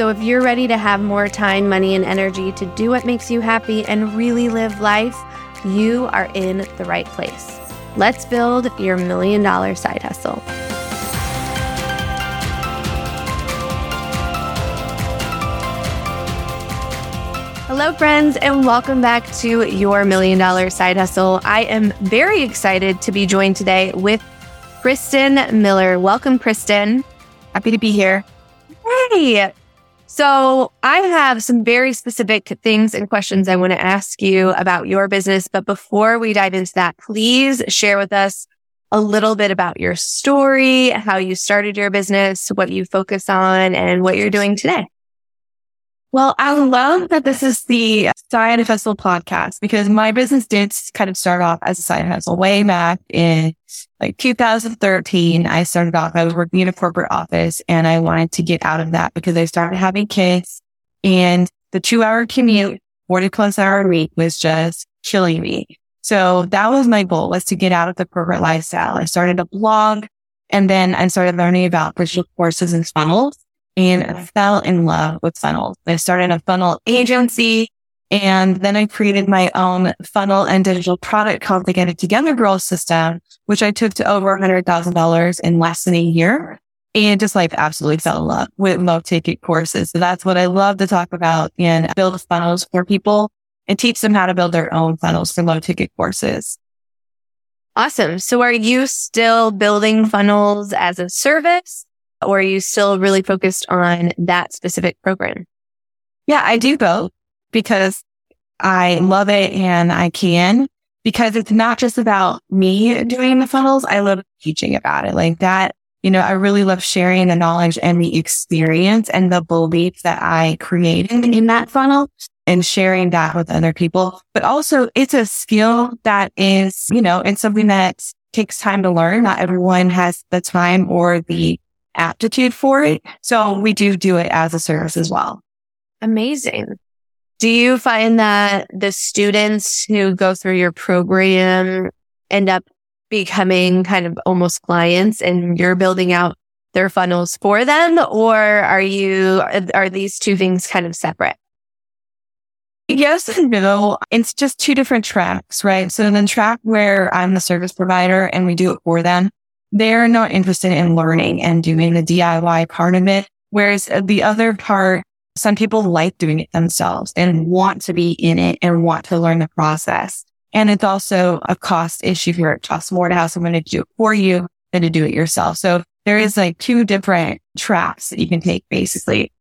So, if you're ready to have more time, money, and energy to do what makes you happy and really live life, you are in the right place. Let's build your million dollar side hustle. Hello, friends, and welcome back to your Million Dollar Side Hustle. I am very excited to be joined today with Kristen Miller. Welcome, Kristen. Happy to be here. Hey, so I have some very specific things and questions I want to ask you about your business. But before we dive into that, please share with us a little bit about your story, how you started your business, what you focus on, and what you're doing today. Well, I love that this is the Side Hustle podcast because my business did kind of start off as a side hustle way back in like 2013. I started off, I was working in a corporate office and I wanted to get out of that because I started having kids and the two hour commute, 40 plus hour week was just killing me. So that was my goal was to get out of the corporate lifestyle. I started a blog and then I started learning about digital courses and funnels and I fell in love with funnels. I started a funnel agency and then I created my own funnel and digital product called the Get It Together Girl system, which I took to over $100,000 in less than a year. And just like absolutely fell in love with low ticket courses. So that's what I love to talk about and build funnels for people and teach them how to build their own funnels for low ticket courses. Awesome. So are you still building funnels as a service? Or are you still really focused on that specific program? Yeah, I do both because I love it and I can because it's not just about me doing the funnels. I love teaching about it like that. You know, I really love sharing the knowledge and the experience and the belief that I created in that funnel and sharing that with other people. But also it's a skill that is, you know, it's something that takes time to learn. Not everyone has the time or the aptitude for it. So we do do it as a service as well. Amazing. Do you find that the students who go through your program end up becoming kind of almost clients and you're building out their funnels for them? Or are you, are these two things kind of separate? Yes and no. It's just two different tracks, right? So the track where I'm the service provider and we do it for them they're not interested in learning and doing the DIY part of it. Whereas the other part, some people like doing it themselves and want to be in it and want to learn the process. And it's also a cost issue here. Costs more to have someone to do it for you than to do it yourself. So there is like two different tracks that you can take basically.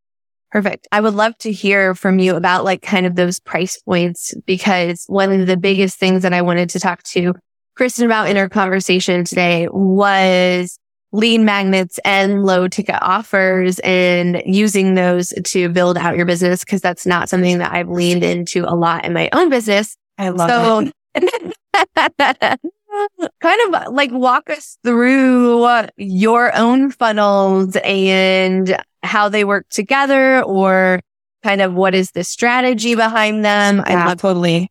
Perfect. I would love to hear from you about like kind of those price points because one of the biggest things that I wanted to talk to Kristen about in our conversation today was lead magnets and low ticket offers and using those to build out your business because that's not something that I've leaned into a lot in my own business. I love so, kind of like walk us through your own funnels and how they work together or kind of what is the strategy behind them. Yeah, I love totally.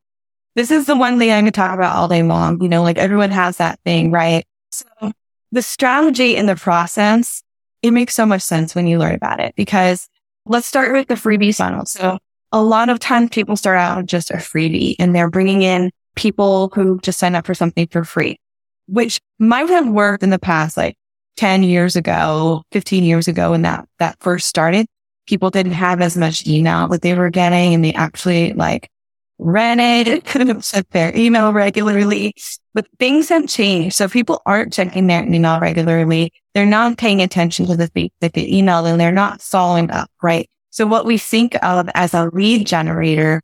This is the one thing I can talk about all day long. You know, like everyone has that thing, right? So the strategy in the process, it makes so much sense when you learn about it because let's start with the freebie funnel. So a lot of times people start out with just a freebie and they're bringing in people who just sign up for something for free, which might have worked in the past, like 10 years ago, 15 years ago when that, that first started. People didn't have as much email that they were getting and they actually like ran it, checked their email regularly, but things have changed. So people aren't checking their email regularly. They're not paying attention to the things that they email and they're not following up, right? So what we think of as a lead generator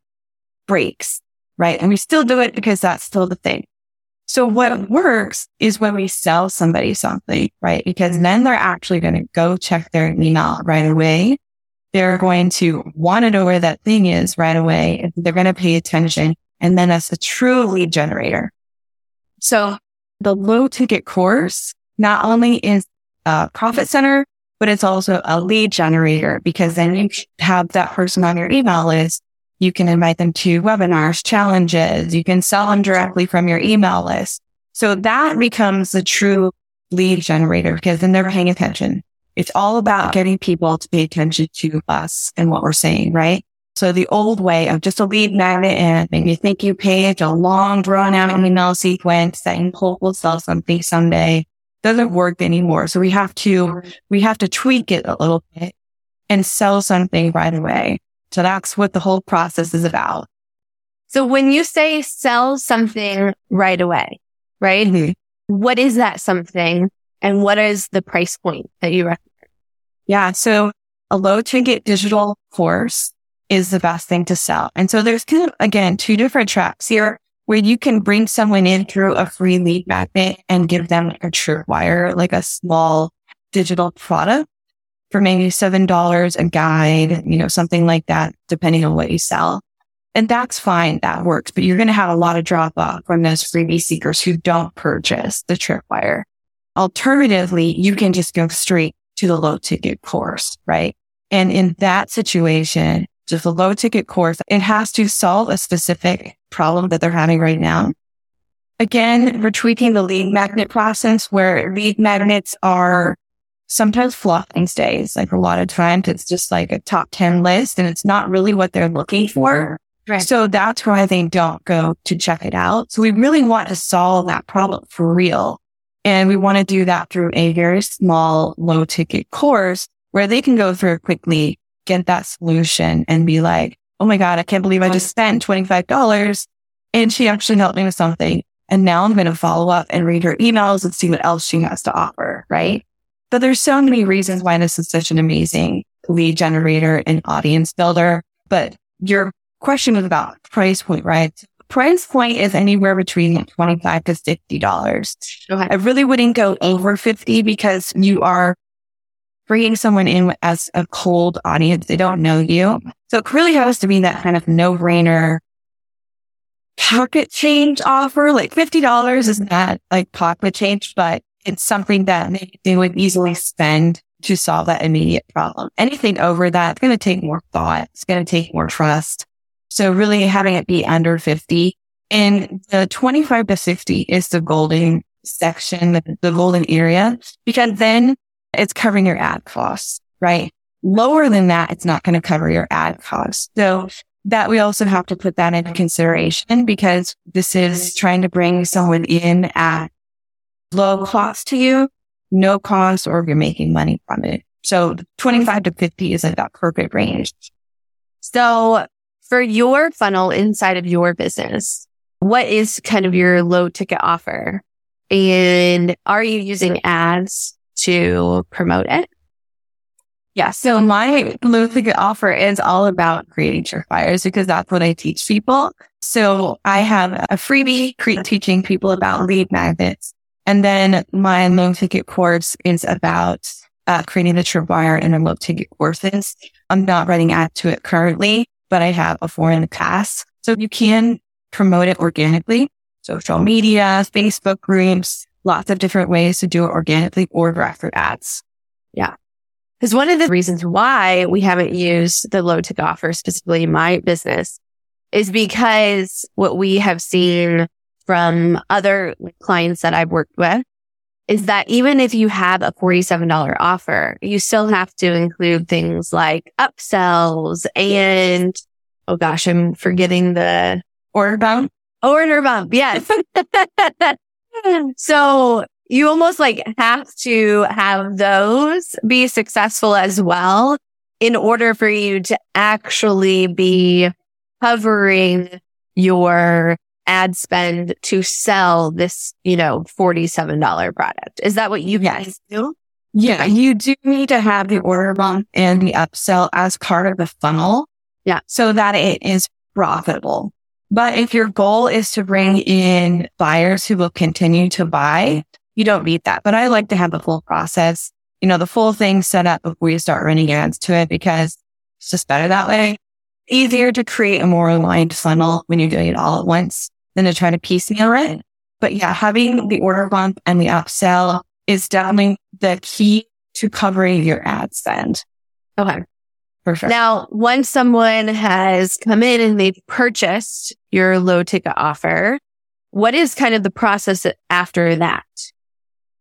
breaks, right? And we still do it because that's still the thing. So what works is when we sell somebody something, right? Because then they're actually going to go check their email right away they're going to want to know where that thing is right away. They're going to pay attention. And then that's a true lead generator. So the low ticket course not only is a profit center, but it's also a lead generator because then you have that person on your email list. You can invite them to webinars, challenges. You can sell them directly from your email list. So that becomes the true lead generator because then they're paying attention. It's all about getting people to pay attention to us and what we're saying, right? So the old way of just a lead magnet and maybe a thank you page, a long drawn out email sequence saying Polk will sell something someday doesn't work anymore. So we have to, we have to tweak it a little bit and sell something right away. So that's what the whole process is about. So when you say sell something right away, right? Mm-hmm. What is that something and what is the price point that you recommend? Yeah. So a low ticket digital course is the best thing to sell. And so there's kind of, again, two different tracks here where you can bring someone in through a free lead magnet and give them a tripwire, like a small digital product for maybe $7 a guide, you know, something like that, depending on what you sell. And that's fine. That works, but you're going to have a lot of drop off from those freebie seekers who don't purchase the tripwire. Alternatively, you can just go straight to the low ticket course, right? And in that situation, just a low ticket course, it has to solve a specific problem that they're having right now. Again, we're tweaking the lead magnet process where lead magnets are sometimes flop these days. Like a lot of times it's just like a top 10 list and it's not really what they're looking for. Right. So that's why they don't go to check it out. So we really want to solve that problem for real. And we want to do that through a very small, low ticket course where they can go through quickly, get that solution and be like, Oh my God, I can't believe I just spent $25 and she actually helped me with something. And now I'm going to follow up and read her emails and see what else she has to offer. Right. But there's so many reasons why this is such an amazing lead generator and audience builder. But your question was about price point, right? Price point is anywhere between 25 to $50. Okay. I really wouldn't go over 50 because you are bringing someone in as a cold audience. They don't know you. So it really has to be that kind of no brainer pocket change offer. Like $50 is not like pocket change, but it's something that they would easily spend to solve that immediate problem. Anything over that, it's going to take more thought. It's going to take more trust. So really having it be under 50 and the 25 to 50 is the golden section, the, the golden area, because then it's covering your ad costs, right? Lower than that, it's not going to cover your ad costs. So that we also have to put that into consideration because this is trying to bring someone in at low cost to you, no cost, or you're making money from it. So 25 to 50 is like that perfect range. So for your funnel inside of your business, what is kind of your low ticket offer? And are you using ads to promote it? Yeah. So my low ticket offer is all about creating fires because that's what I teach people. So I have a freebie cre- teaching people about lead magnets. And then my low ticket course is about uh, creating the tripwire and the low ticket courses. I'm not running ad to it currently, but I have in the past. So you can promote it organically, social media, Facebook groups, lots of different ways to do it organically or direct through ads. Yeah. Because one of the reasons why we haven't used the low ticket offer, specifically my business, is because what we have seen from other clients that I've worked with is that even if you have a $47 offer, you still have to include things like upsells and, oh gosh, I'm forgetting the order bump. Order bump. Yes. so you almost like have to have those be successful as well in order for you to actually be covering your ad spend to sell this, you know, $47 product. Is that what you guys do? Yeah, you do need to have the order bump and the upsell as part of the funnel. Yeah. So that it is profitable. But if your goal is to bring in buyers who will continue to buy, you don't need that. But I like to have the full process, you know, the full thing set up before you start running ads to it because It's just better that way. Easier to create a more aligned funnel when you're doing it all at once than to try to piecemeal it. But yeah, having the order bump and the upsell is definitely the key to covering your ad spend. Okay. Perfect. Now, once someone has come in and they've purchased your low ticket offer, what is kind of the process after that?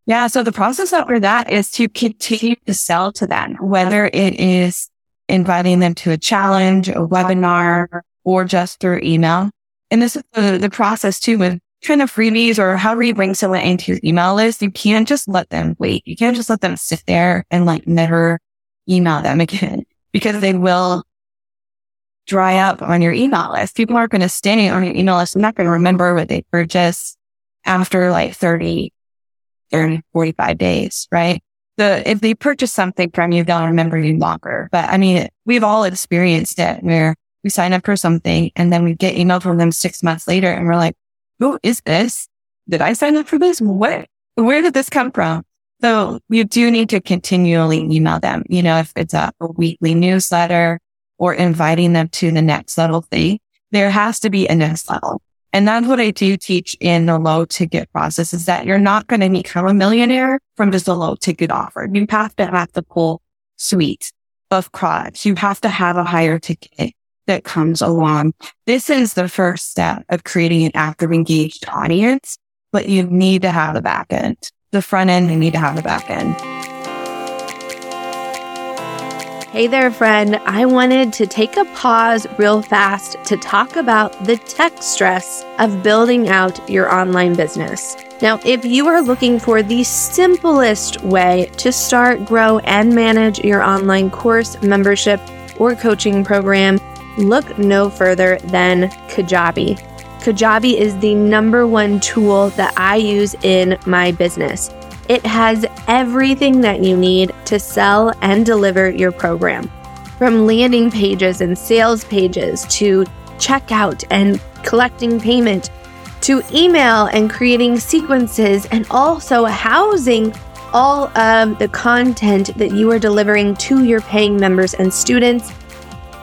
Yeah. So the process after that is to continue to sell to them, whether it is inviting them to a challenge, a webinar, or just through email. And this is the, the process too with kind of freebies or however you bring someone into your email list. You can't just let them wait. You can't just let them sit there and like never email them again because they will dry up on your email list. People aren't going to stay on your email list. They're not going to remember what they purchased after like 30, 30, 45 days, right? The, if they purchase something from you, they'll remember you longer. But I mean, we've all experienced it where we sign up for something and then we get email from them six months later and we're like, who is this? Did I sign up for this? What? Where did this come from? So you do need to continually email them. You know, if it's a, a weekly newsletter or inviting them to the next level thing, there has to be a next level. And that's what I do teach in the low ticket process is that you're not going to become a millionaire from just a low ticket offer. You have to have the full suite of products. You have to have a higher ticket that comes along. This is the first step of creating an active engaged audience, but you need to have the back end. The front end, you need to have the back end. Hey there, friend. I wanted to take a pause real fast to talk about the tech stress of building out your online business. Now, if you are looking for the simplest way to start, grow, and manage your online course, membership, or coaching program, look no further than Kajabi. Kajabi is the number one tool that I use in my business. It has everything that you need to sell and deliver your program. From landing pages and sales pages to checkout and collecting payment to email and creating sequences and also housing all of the content that you are delivering to your paying members and students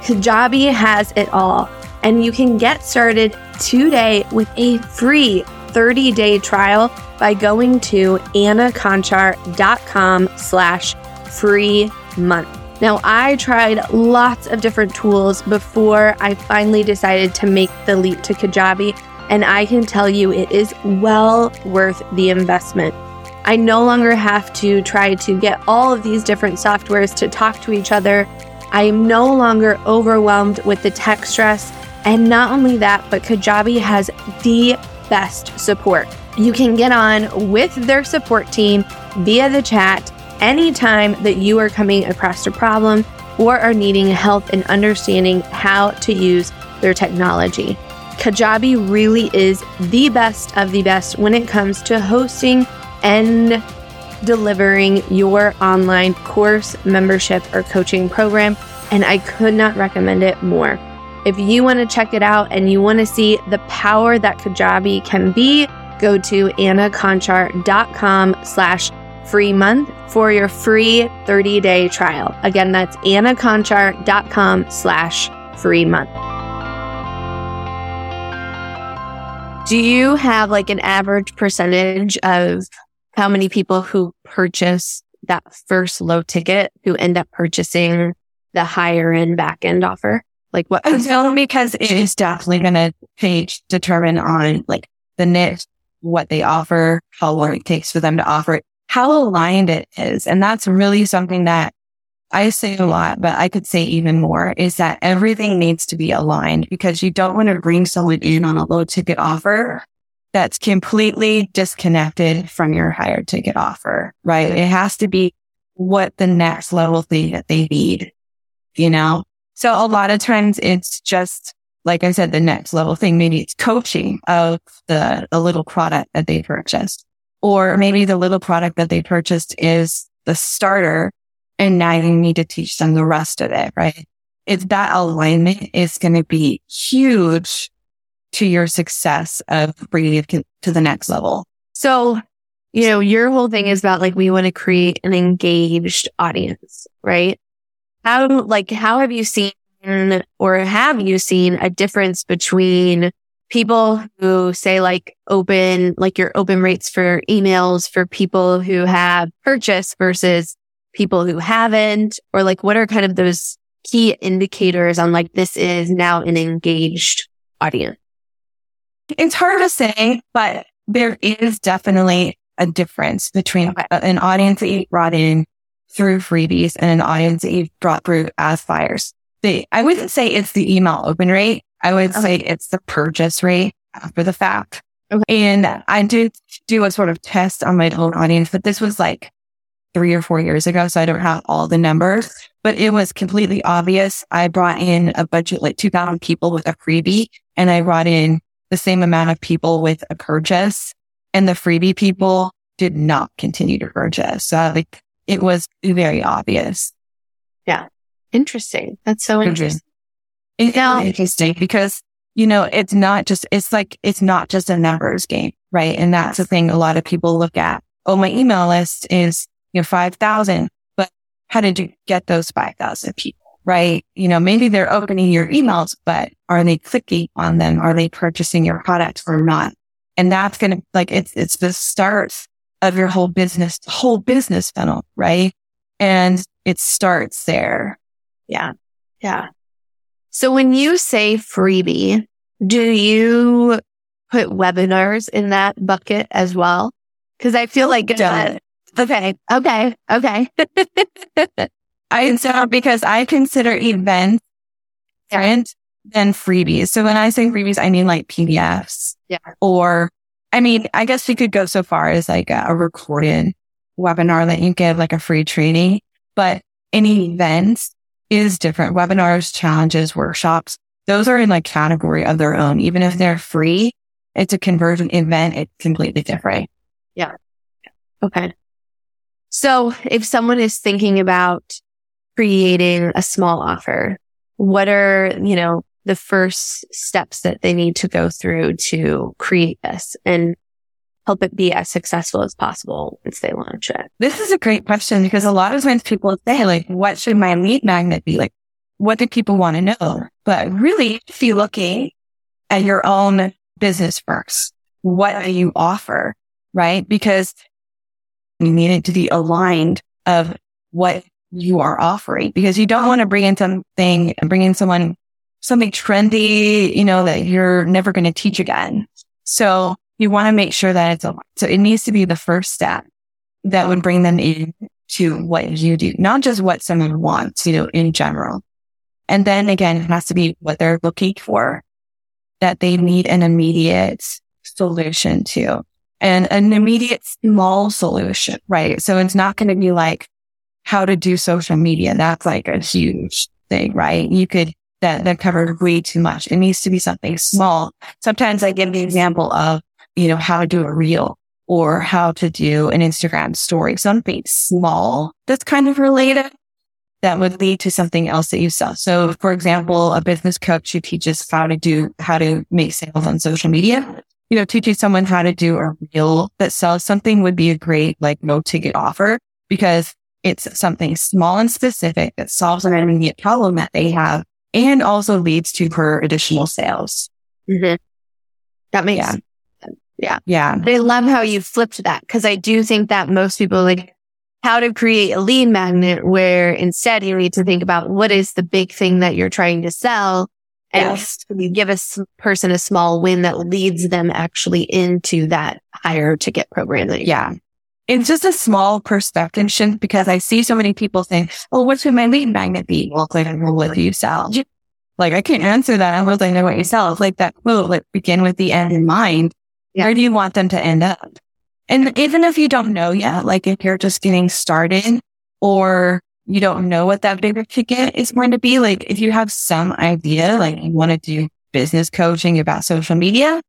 Kajabi has it all, and you can get started today with a free 30 day trial by going to annaconchar.com slash free month. Now, I tried lots of different tools before I finally decided to make the leap to Kajabi, and I can tell you it is well worth the investment. I no longer have to try to get all of these different softwares to talk to each other I am no longer overwhelmed with the tech stress. And not only that, but Kajabi has the best support. You can get on with their support team via the chat anytime that you are coming across a problem or are needing help in understanding how to use their technology. Kajabi really is the best of the best when it comes to hosting and delivering your online course, membership, or coaching program. And I could not recommend it more. If you want to check it out and you want to see the power that Kajabi can be, go to annaconchar.com slash free month for your free 30 day trial. Again, that's annaconchar.com slash free month. Do you have like an average percentage of how many people who purchase that first low ticket who end up purchasing the higher end back end offer? Like what? Because it is definitely going to page determine on like the niche, what they offer, how long it takes for them to offer it, how aligned it is. And that's really something that I say a lot, but I could say even more is that everything needs to be aligned because you don't want to bring someone in on a low ticket offer that's completely disconnected from your higher ticket offer, right? It has to be what the next level thing that they need, you know? So a lot of times it's just, like I said, the next level thing. Maybe it's coaching of the, the little product that they purchased, or maybe the little product that they purchased is the starter. And now you need to teach them the rest of it, right? If that alignment is going to be huge to your success of bringing it to the next level. So, you know, your whole thing is about like, we want to create an engaged audience, right? how, like, how have you seen or have you seen a difference between people who say like open, like your open rates for emails for people who have purchased versus people who haven't? Or like, what are kind of those key indicators on like, this is now an engaged audience? It's hard to say, but there is definitely a difference between an audience that you brought in through freebies and an audience that you brought through as buyers. The, I wouldn't say it's the email open rate. I would okay. say it's the purchase rate after the fact. Okay. And I did do a sort of test on my own audience, but this was like three or four years ago. So I don't have all the numbers, but it was completely obvious. I brought in a budget like 2000 people with a freebie and I brought in the same amount of people with a purchase and the freebie people did not continue to purchase. So like it was very obvious. Yeah. Interesting. That's so interesting. It's now, interesting because, you know, it's not just, it's like, it's not just a numbers game, right? And that's the thing a lot of people look at. Oh, my email list is, you know, 5,000, but how did you get those 5,000 people? Right. You know, maybe they're opening your emails, but are they clicking on them? Are they purchasing your product or not? And that's going to like, it's, it's the start of your whole business, whole business funnel. Right. And it starts there. Yeah. Yeah. So when you say freebie, do you put webinars in that bucket as well? Cause I feel like, uh, okay, okay, okay. I so because I consider events different than freebies. So when I say freebies, I mean like PDFs. Yeah. Or I mean, I guess we could go so far as like a, a recorded webinar that you give like a free training, but any events is different. Webinars, challenges, workshops, those are in like category of their own. Even if they're free, it's a conversion event. It's completely different. Yeah. Okay. So if someone is thinking about creating a small offer, what are, you know, the first steps that they need to go through to create this and help it be as successful as possible once they launch it? This is a great question because a lot of times people say like, what should my lead magnet be? Like, what do people want to know? But really, if you looking at your own business first, what do you offer? Right? Because you need it to be aligned of what you are offering because you don't oh. want to bring in something and bring in someone, something trendy, you know, that you're never going to teach again. So you want to make sure that it's aligned. So it needs to be the first step that would bring them in to what you do, not just what someone wants, you know, in general. And then again, it has to be what they're looking for that they need an immediate solution to and an immediate small solution, right? So it's not going to be like how to do social media. That's like a huge thing, right? You could, that, that covered way too much. It needs to be something small. Sometimes I give the example of you know, how to do a reel or how to do an Instagram story, something small that's kind of related that would lead to something else that you sell. So for example, a business coach who teaches how to do, how to make sales on social media, you know, teaching someone how to do a reel that sells something would be a great like low ticket offer because it's something small and specific that solves an immediate problem that they have and also leads to her additional sales. Mm-hmm. That makes yeah. Yeah. Yeah. But I love how you flipped that because I do think that most people like how to create a lead magnet where instead you need to think about what is the big thing that you're trying to sell and yes. you give a person a small win that leads them actually into that higher ticket program. That yeah. It's just a small perspective shift because I see so many people saying, well, what should my lead magnet be? Well, like, well, what do you sell? Like, I can't answer that unless I don't know what you sell. It's like that quote, like begin with the end in mind. Yeah. Where do you want them to end up? And even if you don't know yet, like if you're just getting started or you don't know what that bigger ticket is going to be, like if you have some idea, like you want to do business coaching about social media,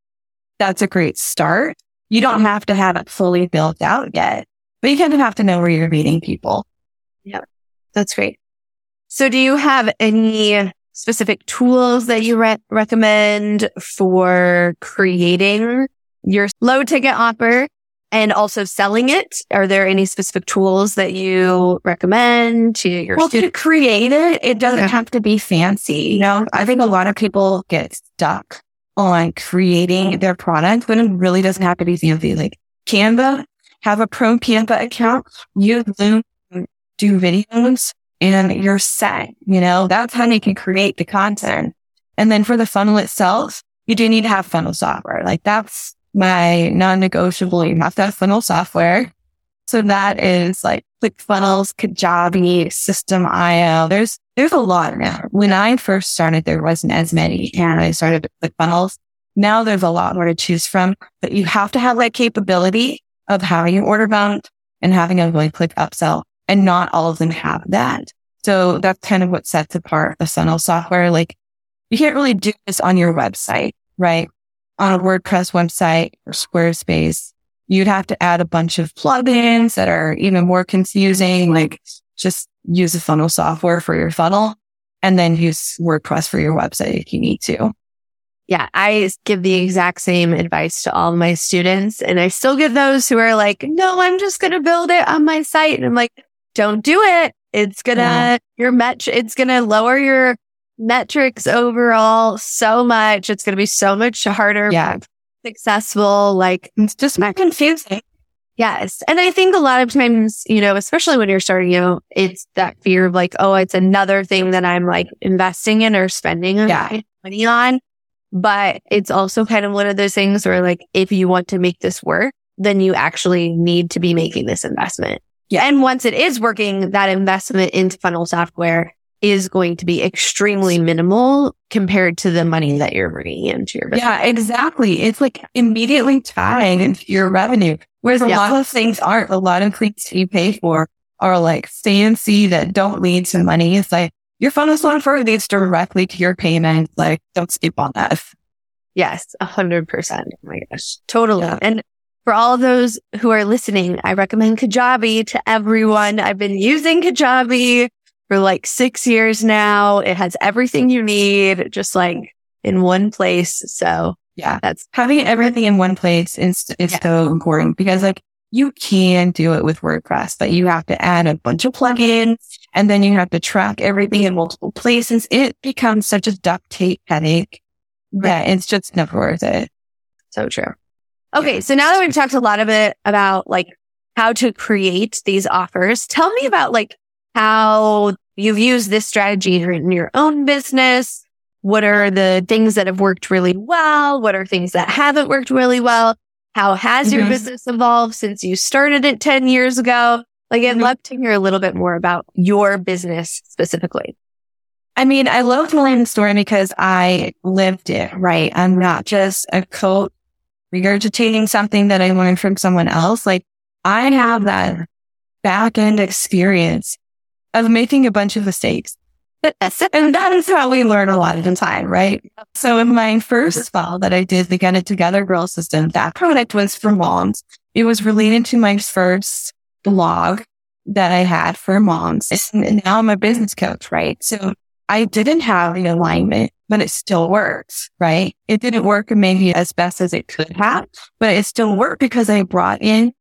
that's a great start. You don't have to have it fully built out yet, but you kind of have to know where you're meeting people. Yeah, that's great. So do you have any specific tools that you re- recommend for creating your low ticket offer and also selling it. Are there any specific tools that you recommend to your well, students? to create it, it doesn't Yeah. have to be fancy. You know, I think a lot of people get stuck on creating their product when it really doesn't have to be fancy. Like Canva, have a pro Canva account, use Zoom, do videos, and you're set. You know, that's how you can create the content. And then for the funnel itself, you do need to have funnel software. Like that's my non-negotiable. You have to have funnel software. So that is like ClickFunnels, Kajabi, System Systeme.io. There's, there's a lot now. When I first started, there wasn't as many and I started with ClickFunnels. Now there's a lot more to choose from, but you have to have that capability of having an order bump and having a one click upsell and not all of them have that. So that's kind of what sets apart the funnel software. Like you can't really do this on your website, right? On a WordPress website or Squarespace, you'd have to add a bunch of plugins that are even more confusing. Like just use a funnel software for your funnel and then use WordPress for your website if you need to. Yeah, I give the exact same advice to all my students. And I still get those who are like, no, I'm just going to build it on my site. And I'm like, don't do it. It's going to, Yeah. your met, it's going to lower your metrics overall so much. It's going to be so much harder, Yeah. successful. Like, It's just not confusing. Yes. And I think a lot of times, you know, especially when you're starting out, it's that fear of like, oh, it's another thing that I'm like investing in or spending Yeah. money on. But it's also kind of one of those things where like, if you want to make this work, then you actually need to be making this investment. Yeah. And once it is working, that investment into funnel software is going to be extremely minimal compared to the money that you're bringing into your business. Yeah, exactly. It's like immediately tied into your revenue. Whereas a Yeah. lot of things aren't. A lot of things you pay for are like fancy that don't lead to money. It's like your funnel software leads directly to your payment. Like don't skip on that. Yes, a hundred percent. Oh my gosh. Totally. Yeah. And for all those who are listening, I recommend Kajabi to everyone. I've been using Kajabi for like six years now. It has everything you need, just like in one place. So Yeah. that's Having everything in one place is, is Yeah. so important because like you can do it with WordPress, but you have to add a bunch of plugins and then you have to track everything in multiple places. It becomes such a duct tape headache. Yeah, it's just never worth it. so true. Okay. So now that we've talked a lot of it about like how to create these offers, tell me about like how you've used this strategy in your own business. What are the things that have worked really well? What are things that haven't worked really well? How has your Mhm. business evolved since you started it 10 years ago? Like I'd Mhm. love to hear a little bit more about your business specifically. I mean, I love telling the story because I lived it, right? I'm not just a coach regurgitating something that I learned from someone else. Like I have that back end experience of making a bunch of mistakes. And that is how we learn a lot of the time, right? So in my first mm-hmm. fall that I did, the Get It Together Girl System, that product was for moms. It was related to my first blog that I had for moms. And now I'm a business coach, right? So I didn't have the alignment, but it still works, right? It didn't work maybe as best as it could have, but it still worked because I brought in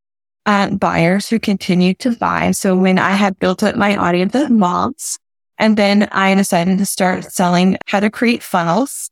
buyers who continued to buy. So when I had built up my audience of moms, and then I decided to start selling how to create funnels,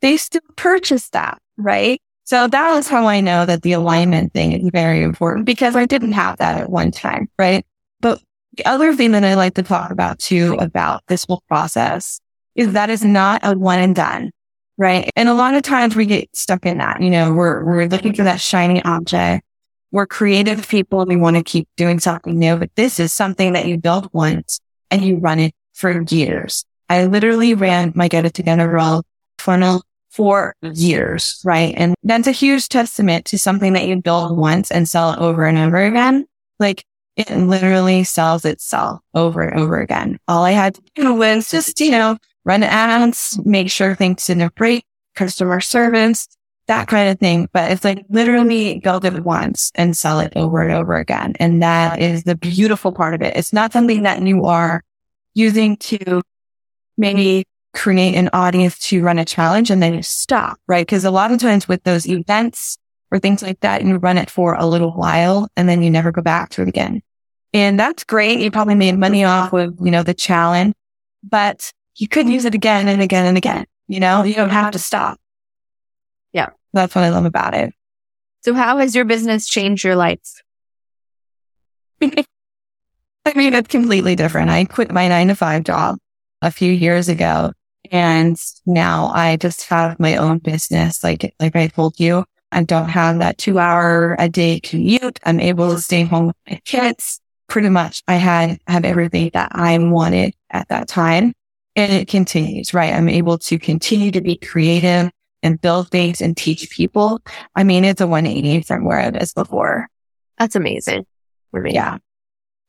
they still purchased that, right? So that was how I know that the alignment thing is very important because I didn't have that at one time, right? But the other thing that I like to talk about too about this whole process is that is not a one and done, right? And a lot of times we get stuck in that, you know, we're, we're looking for that shiny object. We're creative people and we want to keep doing something new, but this is something that you build once and you run it for years. I literally ran my Get It Together Girl funnel for years, right? And that's a huge testament to something that you build once and sell over and over again. Like it literally sells itself over and over again. All I had to do was just, you know, run ads, make sure things didn't break, customer service, that kind of thing. But it's like literally build it once and sell it over and over again. And that is the beautiful part of it. It's not something that you are using to maybe create an audience to run a challenge and then you stop, right? Because a lot of times with those events or things like that. You run it for a little while and then you never go back to it again. And that's great. You probably made money off of, you know, the challenge, but you could use it again and again and again. You know, you don't have to stop. That's what I love about it. So how has your business changed your life? I mean, it's completely different. I quit my nine to five job a few years ago and now I just have my own business. Like, like I told you, I don't have that two hour a day commute. I'm able to stay home with my kids. Pretty much I had, have everything that I wanted at that time. And it continues, right? I'm able to continue to be creative and build things and teach people. I mean, it's a 180 from where I was before. That's amazing. Yeah.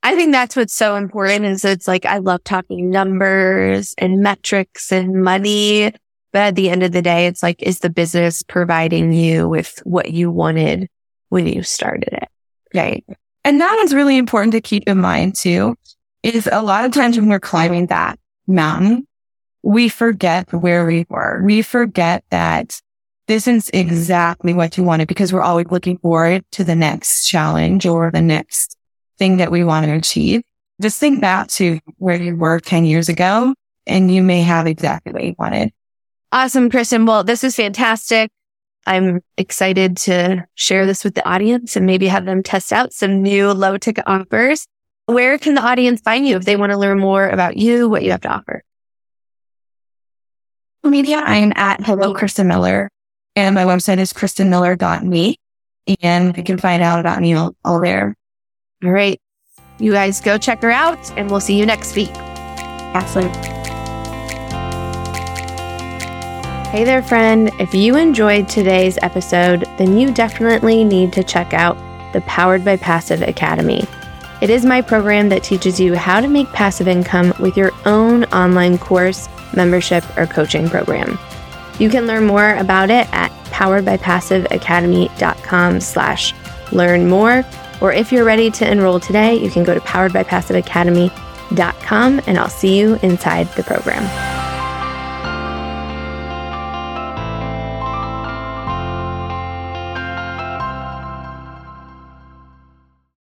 I think that's what's so important is it's like, I love talking numbers and metrics and money. But at the end of the day, it's like, is the business providing you with what you wanted when you started it? Right. And that is really important to keep in mind too, is a lot of times when we're climbing that mountain, we forget where we were. We forget that this is exactly what you wanted because we're always looking forward to the next challenge or the next thing that we want to achieve. Just think back to where you were 10 years ago and you may have exactly what you wanted. Awesome, Kristen. Well, this is fantastic. I'm excited to share this with the audience and maybe have them test out some new low ticket offers. Where can the audience find you if they want to learn more about you, what you have to offer? Media, I'm at Hello Kristen Miller and my website is kristenmiller.me and you can find out about me all, all there. All right. You guys go check her out and we'll see you next week. Excellent. Hey there, friend. If you enjoyed today's episode, then you definitely need to check out the Powered by Passive Academy. It is my program that teaches you how to make passive income with your own online course, membership, or coaching program. You can learn more about it at poweredbypassiveacademy.com slash learn more or if you're ready to enroll today, you can go to poweredbypassiveacademy.com and I'll see you inside the program.